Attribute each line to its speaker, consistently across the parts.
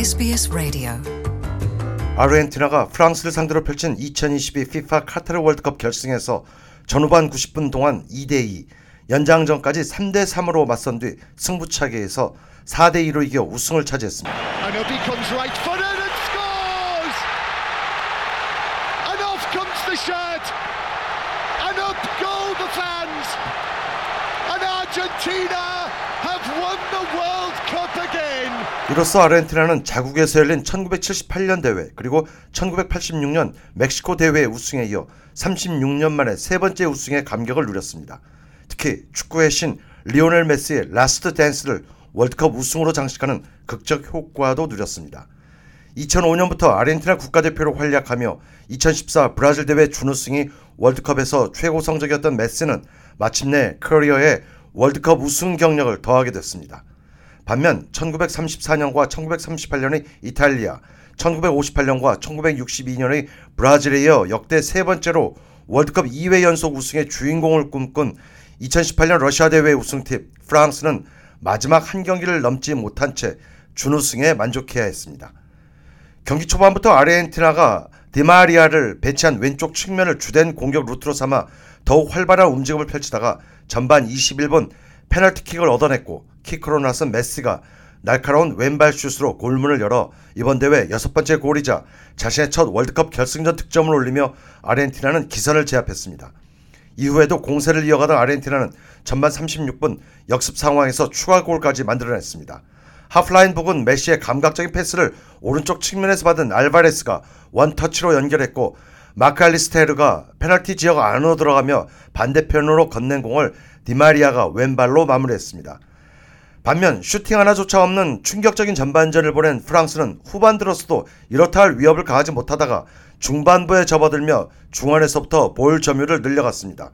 Speaker 1: SBS Radio.
Speaker 2: 아르헨티나가 프랑스를 상대로 펼친 2022 FIFA 카타르 월드컵 결승에서 전후반 90분 동안 2대2, 연장전까지 3대3으로 맞선 뒤 승부차기에서 4대2로 이겨 우승을 차지했습니다.
Speaker 3: And up he comes right footed and scores! And off comes the shot! And up go the fans! And Argentina have won the World Cup again!
Speaker 2: 이로써 아르헨티나는 자국에서 열린 1978년 대회 그리고 1986년 멕시코 대회 우승에 이어 36년 만에 세 번째 우승의 감격을 누렸습니다. 특히 축구의 신 리오넬 메시의 last dance를 월드컵 우승으로 장식하는 극적 효과도 누렸습니다. 2005년부터 아르헨티나 국가대표로 활약하며 2014 브라질 대회 준우승이 월드컵에서 최고 성적이었던 메시는 마침내 커리어에 월드컵 우승 경력을 더하게 됐습니다. 반면 1934년과 1938년의 이탈리아, 1958년과 1962년의 브라질에 이어 역대 세 번째로 월드컵 2회 연속 우승의 주인공을 꿈꾼 2018년 러시아 대회 우승팀 프랑스는 마지막 한 경기를 넘지 못한 채 준우승에 만족해야 했습니다. 경기 초반부터 아르헨티나가 디마리아를 배치한 왼쪽 측면을 주된 공격 루트로 삼아 더욱 활발한 움직임을 펼치다가 전반 21분 페널티킥을 얻어냈고 키커로 나선 메시가 날카로운 왼발 슛으로 골문을 열어 이번 대회 여섯 번째 골이자 자신의 첫 월드컵 결승전 득점을 올리며 아르헨티나는 기선을 제압했습니다. 이후에도 공세를 이어가던 아르헨티나는 전반 36분 역습 상황에서 추가 골까지 만들어냈습니다. 하프라인 부근 메시의 감각적인 패스를 오른쪽 측면에서 받은 알바레스가 원터치로 연결했고 마칼리스테르가 페널티 지역 안으로 들어가며 반대편으로 건넨 공을 디마리아가 왼발로 마무리했습니다. 반면 슈팅 하나조차 없는 충격적인 전반전을 보낸 프랑스는 후반 들어서도 이렇다 할 위협을 가하지 못하다가 중반부에 접어들며 중원에서부터 볼 점유를 늘려갔습니다.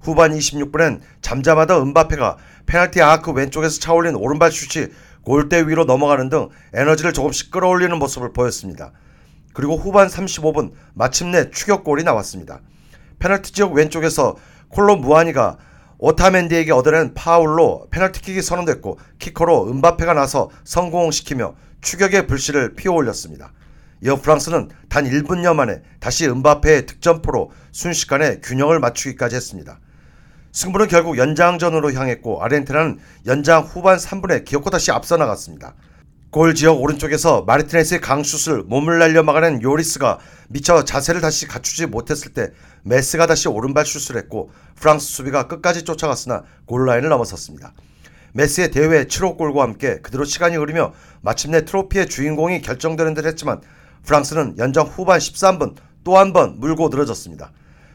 Speaker 2: 후반 26분엔 잠잠하던 음바페가 페널티 아크 왼쪽에서 차올린 오른발 슛이 골대 위로 넘어가는 등 에너지를 조금씩 끌어올리는 모습을 보였습니다. 그리고 후반 35분 마침내 추격골이 나왔습니다. 페널티 지역 왼쪽에서 콜로 무아니가 오타멘디에게 얻어낸 파울로 페널티킥이 선언됐고 키커로 은바페가 나서 성공시키며 추격의 불씨를 피워올렸습니다. 이어 프랑스는 단 1분여 만에 다시 은바페의 득점포로 순식간에 균형을 맞추기까지 했습니다. 승부는 결국 연장전으로 향했고 아르헨티나는 연장 후반 3분에 기어코 다시 앞서 나갔습니다. 골 지역 오른쪽에서 마르티네스의 강슛을 몸을 날려 막아낸 요리스가 미처 자세를 다시 갖추지 못했을 때 메스가 다시 오른발 슛을 했고 프랑스 수비가 끝까지 쫓아갔으나 골라인을 넘어섰습니다. 메스의 대회 7호 골과 함께 그대로 시간이 흐르며 마침내 트로피의 주인공이 결정되는 듯 했지만 프랑스는 연장 후반 13분 또 한 번 물고 늘어졌습니다.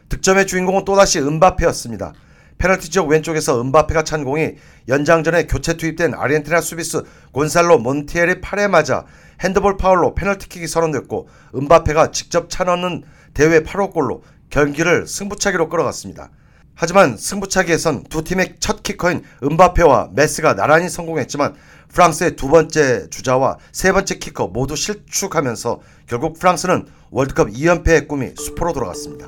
Speaker 2: 득점의 주인공은 또다시 음바페였습니다. 페널티 지역 왼쪽에서 음바페가 찬 공이 연장전에 교체 투입된 아르헨티나 수비수 곤살로 몬티엘의 팔에 맞아 핸드볼 파울로 페널티킥이 선언됐고 음바페가 직접 차 넣는 대회 8호 골로 경기를 승부차기로 끌어갔습니다. 하지만 승부차기에선 두 팀의 첫 키커인 음바페와 메시가 나란히 성공했지만 프랑스의 두 번째 주자와 세 번째 키커 모두 실축하면서 결국 프랑스는 월드컵 2연패의 꿈이 수포로 돌아갔습니다.